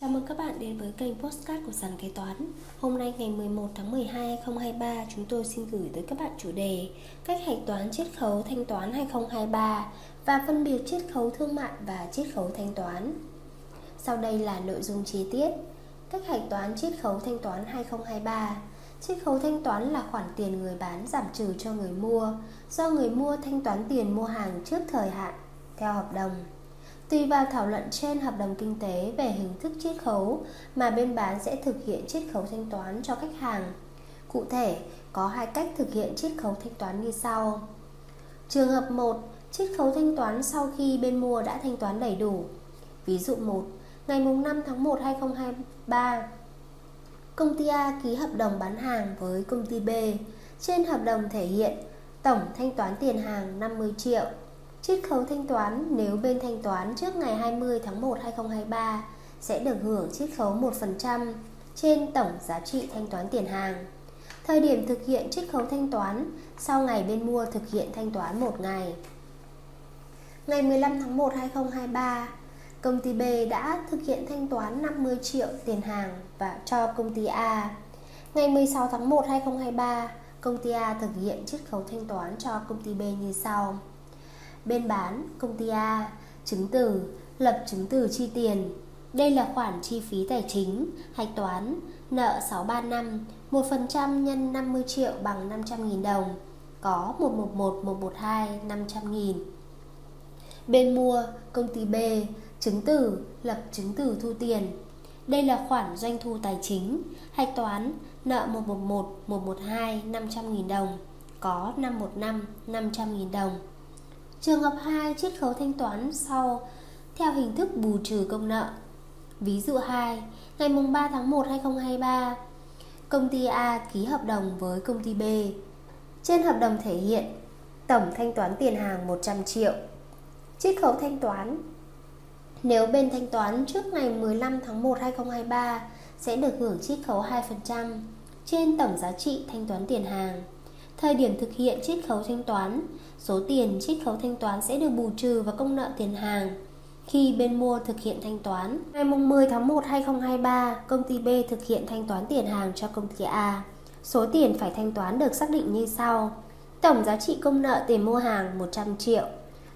Chào mừng các bạn đến với kênh Postcard của Sàn Kế Toán. Hôm nay ngày 11 tháng 12 2023 chúng tôi xin gửi tới các bạn chủ đề Cách hạch toán chiết khấu thanh toán 2023 và phân biệt chiết khấu thương mại và chiết khấu thanh toán. Sau đây là nội dung chi tiết. Cách hạch toán chiết khấu thanh toán 2023 Chiết khấu thanh toán là khoản tiền người bán giảm trừ cho người mua Do người mua thanh toán tiền mua hàng trước thời hạn, theo hợp đồng. Tùy vào thảo luận trên hợp đồng kinh tế về hình thức chiết khấu mà bên bán sẽ thực hiện chiết khấu thanh toán cho khách hàng. Cụ thể, có hai cách thực hiện chiết khấu thanh toán như sau. Trường hợp 1, chiết khấu thanh toán sau khi bên mua đã thanh toán đầy đủ. Ví dụ 1, ngày 5 tháng 1 2023, công ty A ký hợp đồng bán hàng với công ty B. Trên hợp đồng thể hiện tổng thanh toán tiền hàng 50 triệu Chiết khấu thanh toán nếu bên thanh toán trước ngày 20 tháng 1 2023 sẽ được hưởng chiết khấu 1% trên tổng giá trị thanh toán tiền hàng. Thời điểm thực hiện chiết khấu thanh toán sau ngày bên mua thực hiện thanh toán một ngày. Ngày 15 tháng 1 2023, công ty B đã thực hiện thanh toán 50 triệu tiền hàng và cho công ty A. Ngày 16 tháng 1 2023, công ty A thực hiện chiết khấu thanh toán cho công ty B như sau bên bán, công ty A, chứng từ, lập chứng từ chi tiền. Đây là khoản chi phí tài chính, hạch toán, nợ 635, 1% nhân 50 triệu bằng 500.000 đồng, có 111, 112, 500.000. Bên mua, công ty B, chứng từ, lập chứng từ thu tiền. Đây là khoản doanh thu tài chính, hạch toán, nợ 111, 112, 500.000 đồng, có 515, 500.000 đồng. Trường hợp 2 chiết khấu thanh toán sau theo hình thức bù trừ công nợ. Ví dụ 2, ngày mùng 3 tháng 1 2023, công ty A ký hợp đồng với công ty B. Trên hợp đồng thể hiện tổng thanh toán tiền hàng 100 triệu. Chiết khấu thanh toán nếu bên thanh toán trước ngày 15 tháng 1 2023 sẽ được hưởng chiết khấu 2% trên tổng giá trị thanh toán tiền hàng. Thời điểm thực hiện chiết khấu thanh toán, số tiền chiết khấu thanh toán sẽ được bù trừ vào công nợ tiền hàng. Khi bên mua thực hiện thanh toán, ngày 10 tháng 1 2023, công ty B thực hiện thanh toán tiền hàng cho công ty A. Số tiền phải thanh toán được xác định như sau. Tổng giá trị công nợ tiền mua hàng 100 triệu.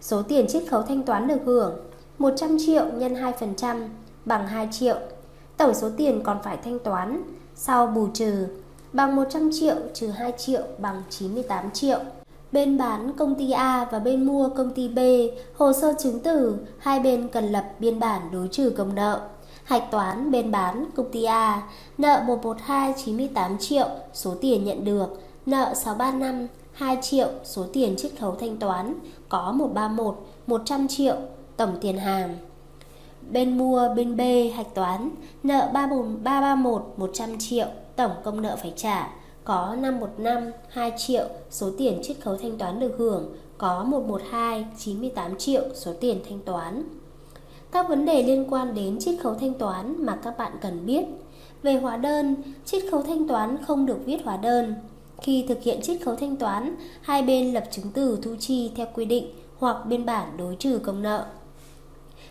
Số tiền chiết khấu thanh toán được hưởng 100 triệu nhân 2% bằng 2 triệu. Tổng số tiền còn phải thanh toán sau bù trừ bằng 100 triệu trừ 2 triệu bằng 98 triệu. Bên bán công ty A và bên mua công ty B, hồ sơ chứng từ, hai bên cần lập biên bản đối trừ công nợ. Hạch toán bên bán công ty A, nợ 112 98 triệu, số tiền nhận được, nợ 635 2 triệu, số tiền chiết khấu thanh toán, có 131 100 triệu, tổng tiền hàng. Bên mua bên B hạch toán, nợ 331 100 triệu, tổng công nợ phải trả có 515 2 triệu số tiền chiết khấu thanh toán được hưởng, có 112 98 triệu số tiền thanh toán. Các vấn đề liên quan đến chiết khấu thanh toán mà các bạn cần biết. Về hóa đơn, chiết khấu thanh toán không được viết hóa đơn. Khi thực hiện chiết khấu thanh toán, hai bên lập chứng từ thu chi theo quy định hoặc biên bản đối trừ công nợ.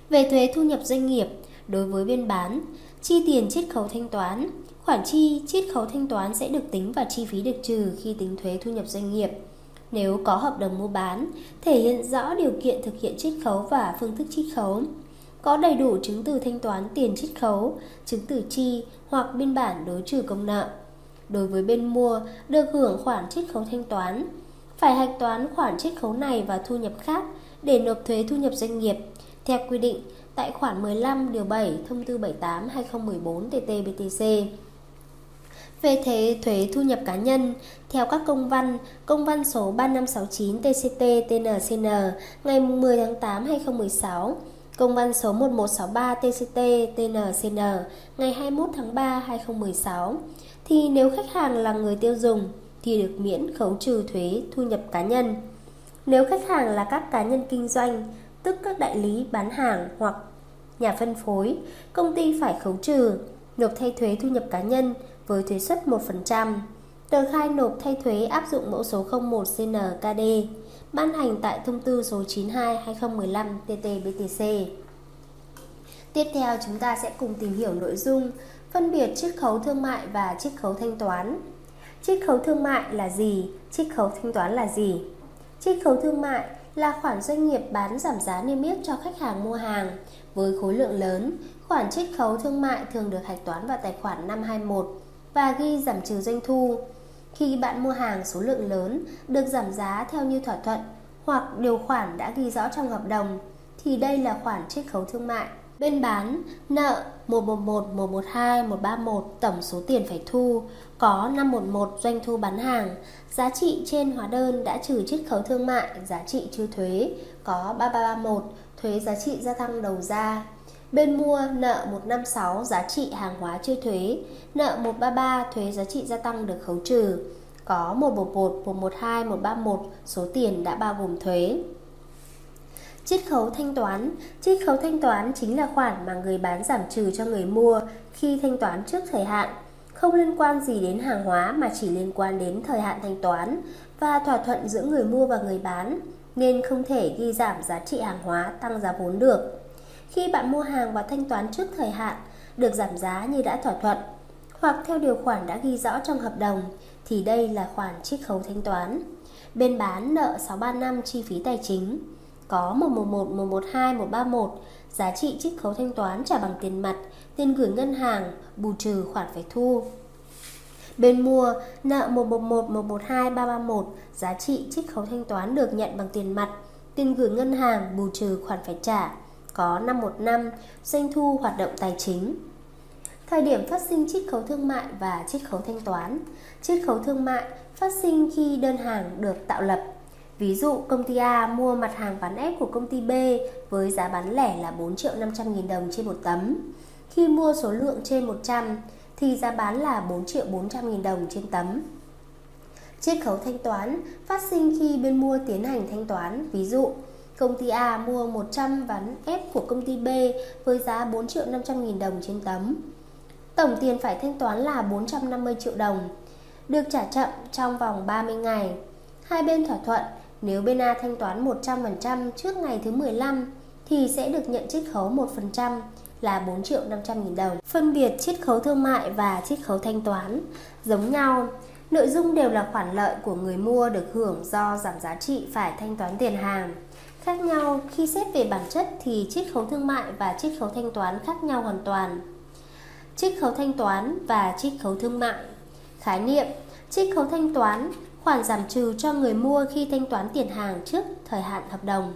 Về thuế thu nhập doanh nghiệp, đối với bên bán, chi tiền chiết khấu thanh toán, Khoản chi chiết khấu thanh toán sẽ được tính vào chi phí được trừ khi tính thuế thu nhập doanh nghiệp. Nếu có hợp đồng mua bán, thể hiện rõ điều kiện thực hiện chiết khấu và phương thức chiết khấu, có đầy đủ chứng từ thanh toán tiền chiết khấu, chứng từ chi hoặc biên bản đối trừ công nợ. Đối với bên mua, được hưởng khoản chiết khấu thanh toán, phải hạch toán khoản chiết khấu này và thu nhập khác để nộp thuế thu nhập doanh nghiệp theo quy định tại khoản 15 điều 7 thông tư 78 2014 TT-BTC về thuế thuế thu nhập cá nhân. Theo các công văn, công văn số 3569 TCT TNCN ngày 10 tháng 8 2016, công văn số 1163 TCT TNCN ngày 21 tháng 3 2016 thì nếu khách hàng là người tiêu dùng thì được miễn khấu trừ thuế thu nhập cá nhân. Nếu khách hàng là các cá nhân kinh doanh, tức các đại lý bán hàng hoặc nhà phân phối, công ty phải khấu trừ, nộp thay thuế thu nhập cá nhân với thuế suất 1%. Tờ khai nộp thay thuế áp dụng mẫu số 01 CNKD, ban hành tại thông tư số 92/2015 TT-BTC. Tiếp theo chúng ta sẽ cùng tìm hiểu nội dung phân biệt chiết khấu thương mại và chiết khấu thanh toán. Chiết khấu thương mại là gì? Chiết khấu thanh toán là gì? Chiết khấu thương mại là khoản doanh nghiệp bán giảm giá niêm yết cho khách hàng mua hàng với khối lượng lớn. Khoản chiết khấu thương mại thường được hạch toán vào tài khoản 521 và ghi giảm trừ doanh thu. Khi bạn mua hàng số lượng lớn được giảm giá theo như thỏa thuận hoặc điều khoản đã ghi rõ trong hợp đồng thì đây là khoản chiết khấu thương mại. Bên bán, nợ 111, 112, 131 tổng số tiền phải thu, có 511 doanh thu bán hàng, giá trị trên hóa đơn đã trừ chiết khấu thương mại, giá trị chưa thuế, có 3331 thuế giá trị gia tăng đầu ra. Bên mua nợ 156 giá trị hàng hóa chưa thuế, nợ 133 thuế giá trị gia tăng được khấu trừ. Có 111, 112, 131 số tiền đã bao gồm thuế. Chiết khấu thanh toán Chiết khấu thanh toán chính là khoản mà người bán giảm trừ cho người mua khi thanh toán trước thời hạn, không liên quan gì đến hàng hóa mà chỉ liên quan đến thời hạn thanh toán và thỏa thuận giữa người mua và người bán, nên không thể ghi giảm giá trị hàng hóa tăng giá vốn được. Khi bạn mua hàng và thanh toán trước thời hạn, được giảm giá như đã thỏa thuận, hoặc theo điều khoản đã ghi rõ trong hợp đồng, thì đây là khoản chiết khấu thanh toán. Bên bán nợ 635 chi phí tài chính, có 111, 112, 131, giá trị chiết khấu thanh toán trả bằng tiền mặt, tiền gửi ngân hàng, bù trừ khoản phải thu. Bên mua, nợ 111, 112, 331, giá trị chiết khấu thanh toán được nhận bằng tiền mặt, tiền gửi ngân hàng, bù trừ khoản phải trả. Có 515, doanh thu hoạt động tài chính. Thời điểm phát sinh chiết khấu thương mại và chiết khấu thanh toán. Chiết khấu thương mại phát sinh khi đơn hàng được tạo lập Ví dụ công ty A mua mặt hàng bán ép của công ty B với giá bán lẻ là 4 triệu 500 nghìn đồng trên một tấm. Khi mua số lượng trên 100 thì giá bán là 4 triệu 400 nghìn đồng trên tấm. Chiết khấu thanh toán phát sinh khi bên mua tiến hành thanh toán. Ví dụ, công ty A mua 100 ván ép của công ty B với giá 4 triệu 500 nghìn đồng trên tấm. Tổng tiền phải thanh toán là 450 triệu đồng, được trả chậm trong vòng 30 ngày. Hai bên thỏa thuận nếu bên A thanh toán 100% trước ngày thứ 15 thì sẽ được nhận chiết khấu 1% là 4 triệu 500 nghìn đồng. Phân biệt chiết khấu thương mại và chiết khấu thanh toán giống nhau. Nội dung đều là khoản lợi của người mua được hưởng do giảm giá trị phải thanh toán tiền hàng. Khác nhau khi xét về bản chất thì chiết khấu thương mại và chiết khấu thanh toán khác nhau hoàn toàn. Chiết khấu thanh toán và chiết khấu thương mại Khái niệm Chiết khấu thanh toán khoản giảm trừ cho người mua khi thanh toán tiền hàng trước thời hạn hợp đồng.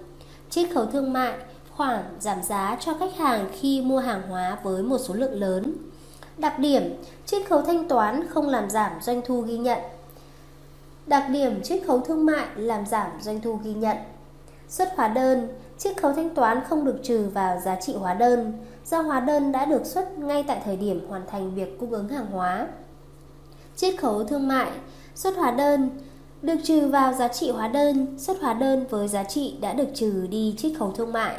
Chiết khấu thương mại, khoản giảm giá cho khách hàng khi mua hàng hóa với một số lượng lớn. Đặc điểm, chiết khấu thanh toán không làm giảm doanh thu ghi nhận. Đặc điểm chiết khấu thương mại làm giảm doanh thu ghi nhận. Xuất hóa đơn, chiết khấu thanh toán không được trừ vào giá trị hóa đơn, do hóa đơn đã được xuất ngay tại thời điểm hoàn thành việc cung ứng hàng hóa. Chiết khấu thương mại, Xuất hóa đơn được trừ vào giá trị hóa đơn, xuất hóa đơn với giá trị đã được trừ đi chiết khấu thương mại.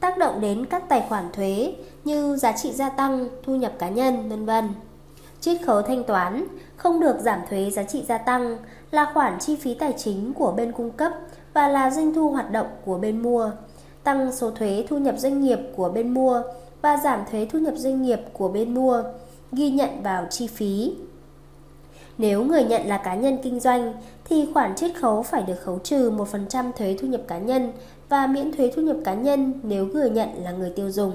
Tác động đến các tài khoản thuế như giá trị gia tăng, thu nhập cá nhân, vân vân. Chiết khấu thanh toán không được giảm thuế giá trị gia tăng là khoản chi phí tài chính của bên cung cấp và là doanh thu hoạt động của bên mua. Tăng số thuế thu nhập doanh nghiệp của bên mua và giảm thuế thu nhập doanh nghiệp của bên mua ghi nhận vào chi phí nếu người nhận là cá nhân kinh doanh thì khoản chiết khấu phải được khấu trừ 1% thuế thu nhập cá nhân và miễn thuế thu nhập cá nhân nếu người nhận là người tiêu dùng.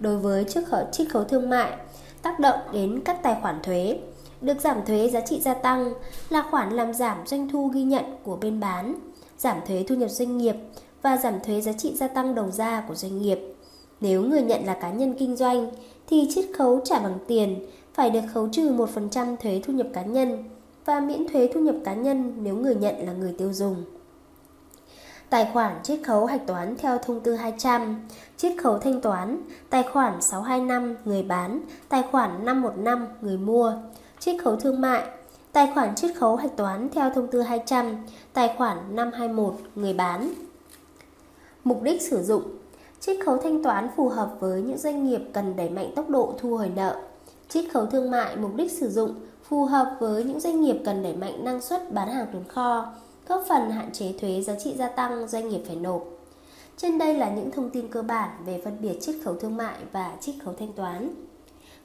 Đối với chiết khấu, chiết khấu thương mại, tác động đến các tài khoản thuế, được giảm thuế giá trị gia tăng là khoản làm giảm doanh thu ghi nhận của bên bán, giảm thuế thu nhập doanh nghiệp và giảm thuế giá trị gia tăng đầu ra của doanh nghiệp. Nếu người nhận là cá nhân kinh doanh thì chiết khấu trả bằng tiền phải được khấu trừ 1% thuế thu nhập cá nhân và miễn thuế thu nhập cá nhân nếu người nhận là người tiêu dùng. Tài khoản chiết khấu hạch toán theo thông tư 200, chiết khấu thanh toán, tài khoản 625 người bán, tài khoản 515 người mua, chiết khấu thương mại, tài khoản chiết khấu hạch toán theo thông tư 200, tài khoản 521 người bán. Mục đích sử dụng Chiết khấu thanh toán phù hợp với những doanh nghiệp cần đẩy mạnh tốc độ thu hồi nợ, Chiết khấu thương mại mục đích sử dụng phù hợp với những doanh nghiệp cần đẩy mạnh năng suất bán hàng tồn kho, góp phần hạn chế thuế giá trị gia tăng doanh nghiệp phải nộp. Trên đây là những thông tin cơ bản về phân biệt chiết khấu thương mại và chiết khấu thanh toán.